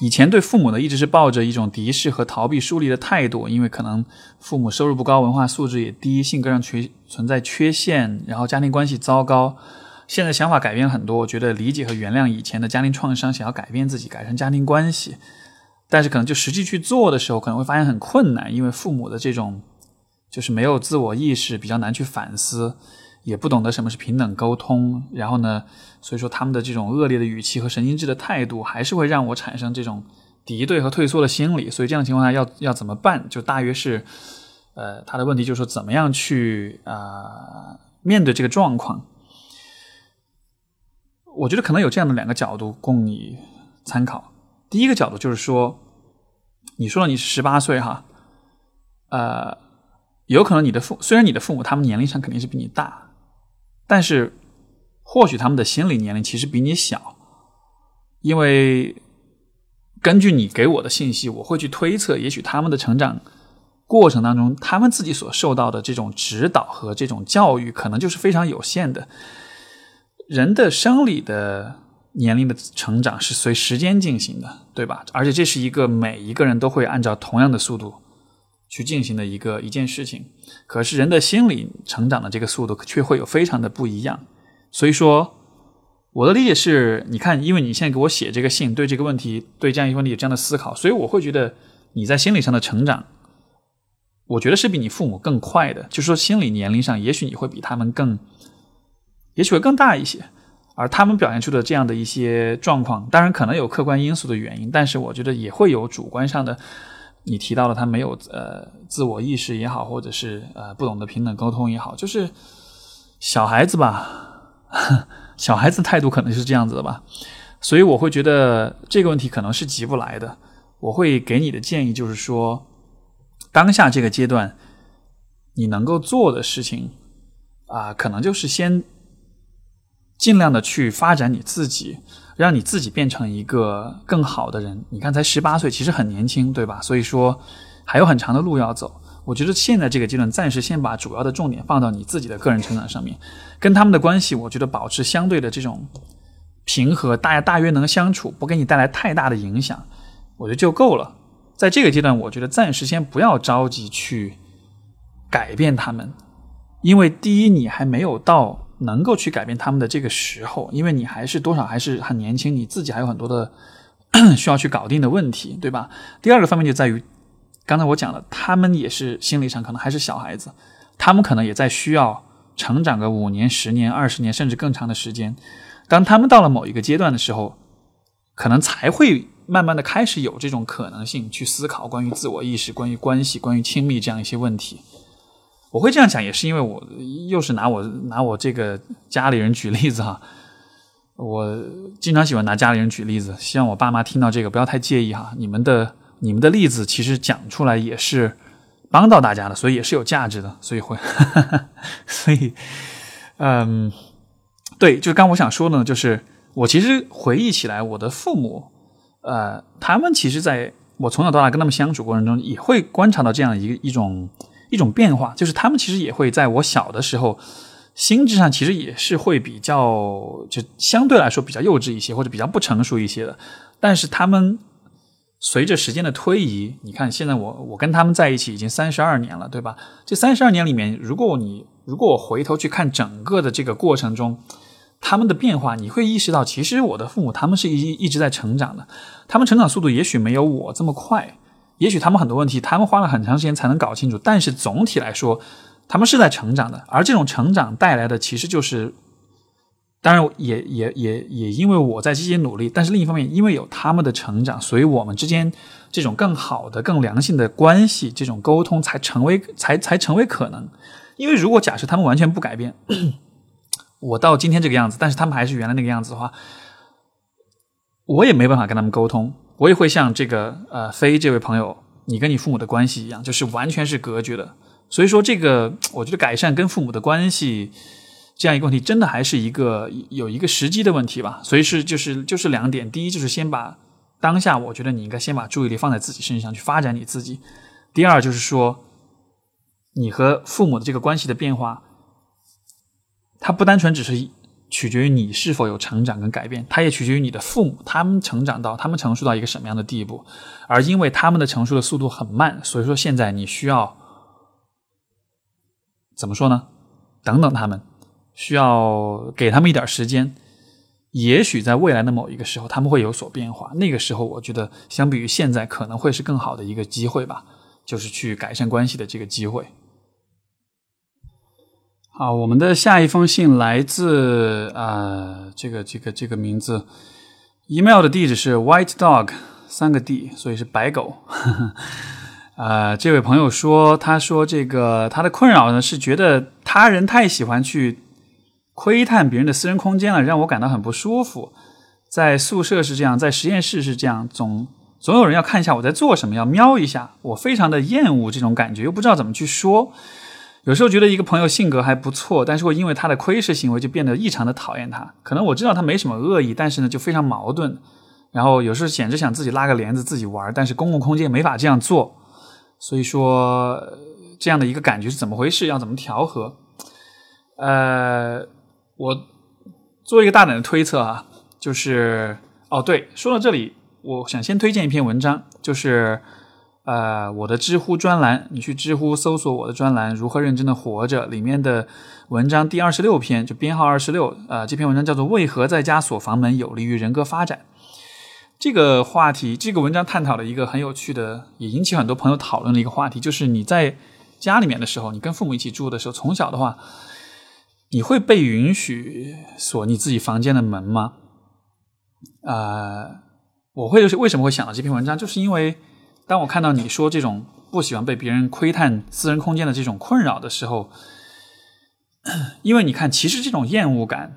Speaker 1: 以前对父母呢一直是抱着一种敌视和逃避疏离的态度，因为可能父母收入不高，文化素质也低，性格上缺存在缺陷，然后家庭关系糟糕。现在想法改变很多，我觉得理解和原谅以前的家庭创伤，想要改变自己，改善家庭关系，但是可能就实际去做的时候，可能会发现很困难，因为父母的这种就是没有自我意识，比较难去反思，也不懂得什么是平等沟通，然后呢，所以说他们的这种恶劣的语气和神经质的态度，还是会让我产生这种敌对和退缩的心理。所以这样的情况下，要要怎么办？就大约是，呃，他的问题就是说，怎么样去啊面对这个状况？我觉得可能有这样的两个角度供你参考。第一个角度就是说，你说了你是十八岁哈，呃，有可能你的父虽然你的父母他们年龄上肯定是比你大，但是或许他们的心理年龄其实比你小，因为根据你给我的信息，我会去推测，也许他们的成长过程当中，他们自己所受到的这种指导和这种教育，可能就是非常有限的。人的生理的年龄的成长是随时间进行的，对吧？而且这是一个每一个人都会按照同样的速度去进行的一个一件事情。可是人的心理成长的这个速度却会有非常的不一样。所以说，我的理解是，你看，因为你现在给我写这个信，对这个问题，对这样一个问题有这样的思考，所以我会觉得你在心理上的成长，我觉得是比你父母更快的，就是说心理年龄上，也许你会比他们更，也许会更大一些。而他们表现出的这样的一些状况，当然可能有客观因素的原因，但是我觉得也会有主观上的。你提到了他没有呃自我意识也好，或者是呃不懂得平等沟通也好，就是小孩子吧，<laughs> 小孩子态度可能是这样子的吧。所以我会觉得这个问题可能是急不来的。我会给你的建议就是说，当下这个阶段，你能够做的事情啊，可能就是先尽量的去发展你自己，让你自己变成一个更好的人。你看，才十八岁，其实很年轻，对吧？所以说还有很长的路要走。我觉得现在这个阶段，暂时先把主要的重点放到你自己的个人成长上面，跟他们的关系，我觉得保持相对的这种。平和，大家大约能相处，不给你带来太大的影响，我觉得就够了。在这个阶段，我觉得暂时先不要着急去改变他们，因为第一，你还没有到能够去改变他们的这个时候，因为你还是多少还是很年轻，你自己还有很多的 <coughs> 需要去搞定的问题，对吧？第二个方面就在于，刚才我讲了，他们也是心理上可能还是小孩子，他们可能也在需要成长个五年、十年、二十年，甚至更长的时间。当他们到了某一个阶段的时候，可能才会慢慢的开始有这种可能性去思考关于自我意识、关于关系、关于亲密这样一些问题。我会这样讲，也是因为我又是拿我拿我这个家里人举例子哈。我经常喜欢拿家里人举例子，希望我爸妈听到这个不要太介意哈。你们的你们的例子其实讲出来也是帮到大家的，所以也是有价值的，所以会，<laughs> 所以嗯。对，就是刚我想说呢，就是我其实回忆起来，我的父母，呃，他们其实在我从小到大跟他们相处过程中，也会观察到这样一一种一种变化，就是他们其实也会在我小的时候，心智上其实也是会比较就相对来说比较幼稚一些，或者比较不成熟一些的，但是他们随着时间的推移，你看现在我我跟他们在一起已经三十二年了，对吧？这三十二年里面，如果你如果我回头去看整个的这个过程中，他们的变化，你会意识到，其实我的父母他们是一一直在成长的，他们成长速度也许没有我这么快，也许他们很多问题他们花了很长时间才能搞清楚，但是总体来说，他们是在成长的，而这种成长带来的其实就是，当然也也也也因为我在积极努力，但是另一方面，因为有他们的成长，所以我们之间这种更好的、更良性的关系，这种沟通才成为才才成为可能，因为如果假设他们完全不改变。<clears throat> 我到今天这个样子，但是他们还是原来那个样子的话，我也没办法跟他们沟通。我也会像这个呃飞这位朋友，你跟你父母的关系一样，就是完全是隔绝的。所以说，这个我觉得改善跟父母的关系这样一个问题，真的还是一个有一个时机的问题吧。所以是就是就是两点，第一就是先把当下，我觉得你应该先把注意力放在自己身上去发展你自己。第二就是说，你和父母的这个关系的变化。它不单纯只是取决于你是否有成长跟改变，它也取决于你的父母，他们成长到他们成熟到一个什么样的地步。而因为他们的成熟的速度很慢，所以说现在你需要怎么说呢？等等他们，需要给他们一点时间。也许在未来的某一个时候，他们会有所变化。那个时候，我觉得相比于现在，可能会是更好的一个机会吧，就是去改善关系的这个机会。好，我们的下一封信来自啊，这个这个这个名字，email 的地址是 white dog 三个 D，所以是白狗。啊，<laughs> 这位朋友说，他说这个他的困扰呢是觉得他人太喜欢去窥探别人的私人空间了，让我感到很不舒服。在宿舍是这样，在实验室是这样，总总有人要看一下我在做什么，要瞄一下，我非常的厌恶这种感觉，又不知道怎么去说。有时候觉得一个朋友性格还不错，但是会因为他的窥视行为就变得异常的讨厌他。可能我知道他没什么恶意，但是呢就非常矛盾。然后有时候简直想自己拉个帘子自己玩，但是公共空间没法这样做。所以说这样的一个感觉是怎么回事？要怎么调和？呃，我做一个大胆的推测啊，就是哦对，说到这里，我想先推荐一篇文章，就是。呃，我的知乎专栏，你去知乎搜索我的专栏“如何认真的活着”里面的文章第二十六篇，就编号二十六。呃，这篇文章叫做《为何在家锁房门有利于人格发展》。这个话题，这个文章探讨了一个很有趣的，也引起很多朋友讨论的一个话题，就是你在家里面的时候，你跟父母一起住的时候，从小的话，你会被允许锁你自己房间的门吗？啊，我会为什么会想到这篇文章，就是因为当我看到你说这种不喜欢被别人窥探私人空间的这种困扰的时候，因为你看，其实这种厌恶感，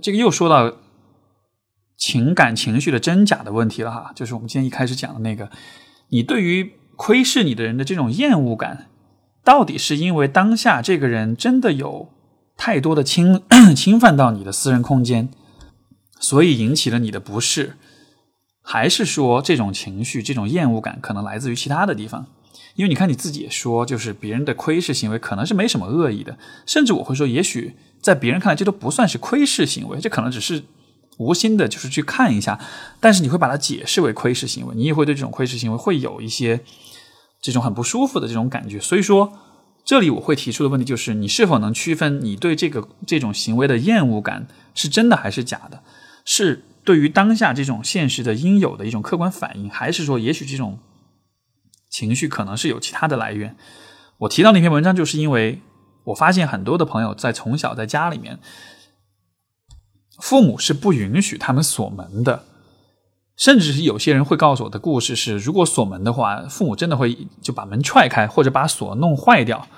Speaker 1: 这个又说到情感情绪的真假的问题了哈，就是我们今天一开始讲的那个，你对于。窥视你的人的这种厌恶感，到底是因为当下这个人真的有太多的侵 <coughs> 侵犯到你的私人空间，所以引起了你的不适，还是说这种情绪、这种厌恶感可能来自于其他的地方？因为你看你自己也说，就是别人的窥视行为可能是没什么恶意的，甚至我会说，也许在别人看来这都不算是窥视行为，这可能只是。无心的，就是去看一下，但是你会把它解释为窥视行为，你也会对这种窥视行为会有一些这种很不舒服的这种感觉。所以说，这里我会提出的问题就是，你是否能区分你对这个这种行为的厌恶感是真的还是假的？是对于当下这种现实的应有的一种客观反应，还是说也许这种情绪可能是有其他的来源？我提到那篇文章，就是因为我发现很多的朋友在从小在家里面。父母是不允许他们锁门的，甚至是有些人会告诉我的故事是：如果锁门的话，父母真的会就把门踹开，或者把锁弄坏掉，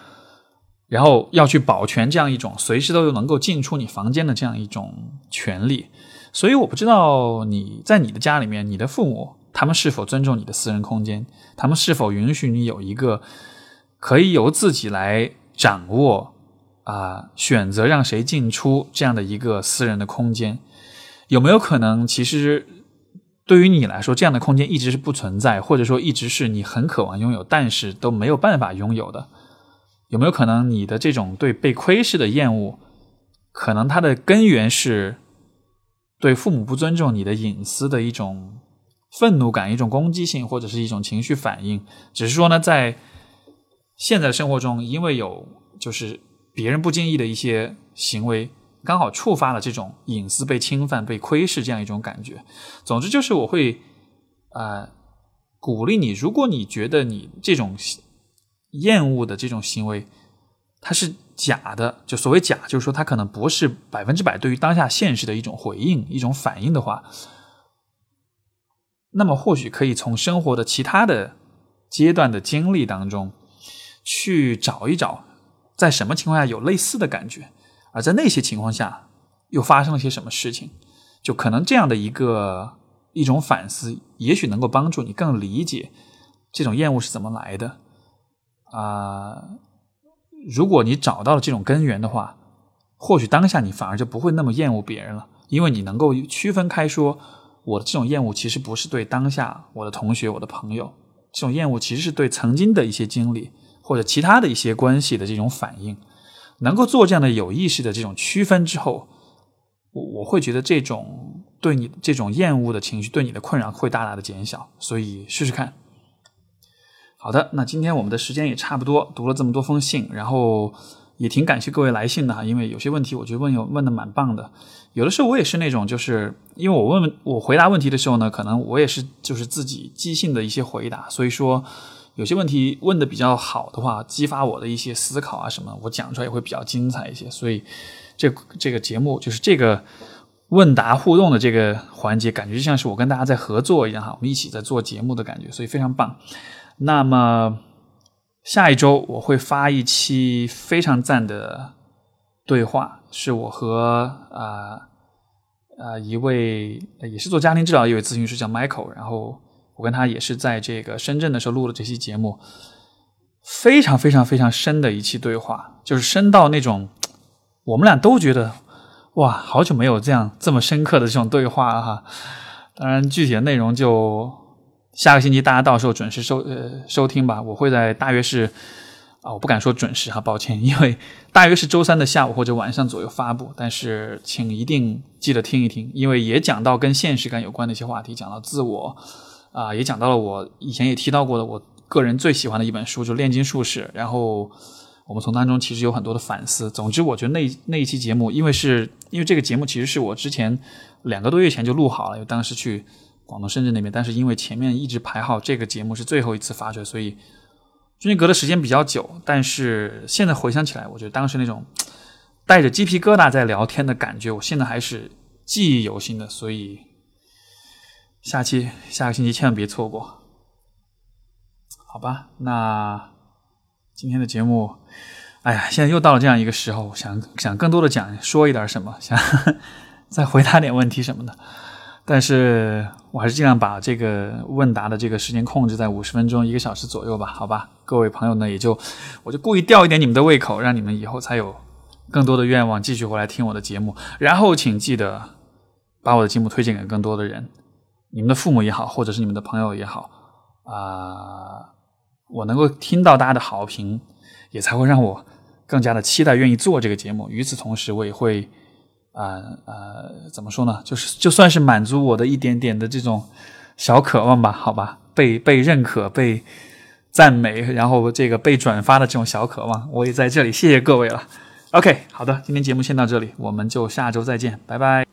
Speaker 1: 然后要去保全这样一种随时都能够进出你房间的这样一种权利。所以我不知道你在你的家里面，你的父母他们是否尊重你的私人空间，他们是否允许你有一个可以由自己来掌握。啊，选择让谁进出这样的一个私人的空间，有没有可能？其实对于你来说，这样的空间一直是不存在，或者说一直是你很渴望拥有，但是都没有办法拥有的。有没有可能你的这种对被窥视的厌恶，可能它的根源是对父母不尊重你的隐私的一种愤怒感、一种攻击性，或者是一种情绪反应？只是说呢，在现在生活中，因为有就是。别人不经意的一些行为，刚好触发了这种隐私被侵犯、被窥视这样一种感觉。总之，就是我会啊鼓励你，如果你觉得你这种厌恶的这种行为它是假的，就所谓假，就是说它可能不是百分之百对于当下现实的一种回应、一种反应的话，那么或许可以从生活的其他的阶段的经历当中去找一找。在什么情况下有类似的感觉，而在那些情况下又发生了些什么事情？就可能这样的一个一种反思，也许能够帮助你更理解这种厌恶是怎么来的。啊，如果你找到了这种根源的话，或许当下你反而就不会那么厌恶别人了，因为你能够区分开，说我的这种厌恶其实不是对当下我的同学、我的朋友，这种厌恶其实是对曾经的一些经历。或者其他的一些关系的这种反应，能够做这样的有意识的这种区分之后，我我会觉得这种对你这种厌恶的情绪对你的困扰会大大的减小，所以试试看。好的，那今天我们的时间也差不多，读了这么多封信，然后也挺感谢各位来信的哈，因为有些问题我觉得问有问的蛮棒的，有的时候我也是那种就是因为我问我回答问题的时候呢，可能我也是就是自己即兴的一些回答，所以说。有些问题问的比较好的话，激发我的一些思考啊什么，我讲出来也会比较精彩一些。所以，这这个节目就是这个问答互动的这个环节，感觉就像是我跟大家在合作一样哈，我们一起在做节目的感觉，所以非常棒。那么下一周我会发一期非常赞的对话，是我和啊啊一位也是做家庭治疗一位咨询师叫 Michael，然后。我跟他也是在这个深圳的时候录了这期节目，非常非常非常深的一期对话，就是深到那种我们俩都觉得哇，好久没有这样这么深刻的这种对话了哈。当然，具体的内容就下个星期大家到时候准时收呃收听吧。我会在大约是啊，我不敢说准时哈，抱歉，因为 <laughs> 大约是周三的下午或者晚上左右发布。但是请一定记得听一听，因为也讲到跟现实感有关的一些话题，讲到自我。啊，也讲到了我以前也提到过的，我个人最喜欢的一本书，就《炼金术士》。然后我们从当中其实有很多的反思。总之，我觉得那那一期节目，因为是因为这个节目其实是我之前两个多月前就录好了，因为当时去广东深圳那边，但是因为前面一直排号这个节目是最后一次发出来，所以中间隔的时间比较久，但是现在回想起来，我觉得当时那种带着鸡皮疙瘩在聊天的感觉，我现在还是记忆犹新的。所以下期下个星期千万别错过，好吧？那今天的节目，哎呀，现在又到了这样一个时候，想想更多的讲说一点什么，想 <laughs> 再回答点问题什么的。但是我还是尽量把这个问答的这个时间控制在五十分钟、一个小时左右吧，好吧？各位朋友呢，也就我就故意吊一点你们的胃口，让你们以后才有更多的愿望继续回来听我的节目。然后请记得把我的节目推荐给更多的人，你们的父母也好，或者是你们的朋友也好啊，我能够听到大家的好评，也才会让我更加的期待、愿意做这个节目。与此同时，我也会。啊呃，怎么说呢？就是就算是满足我的一点点的这种小渴望吧，好吧，被被认可、被赞美，然后这个被转发的这种小渴望，我也在这里谢谢各位了。OK，好的，今天节目先到这里，我们就下周再见，拜拜。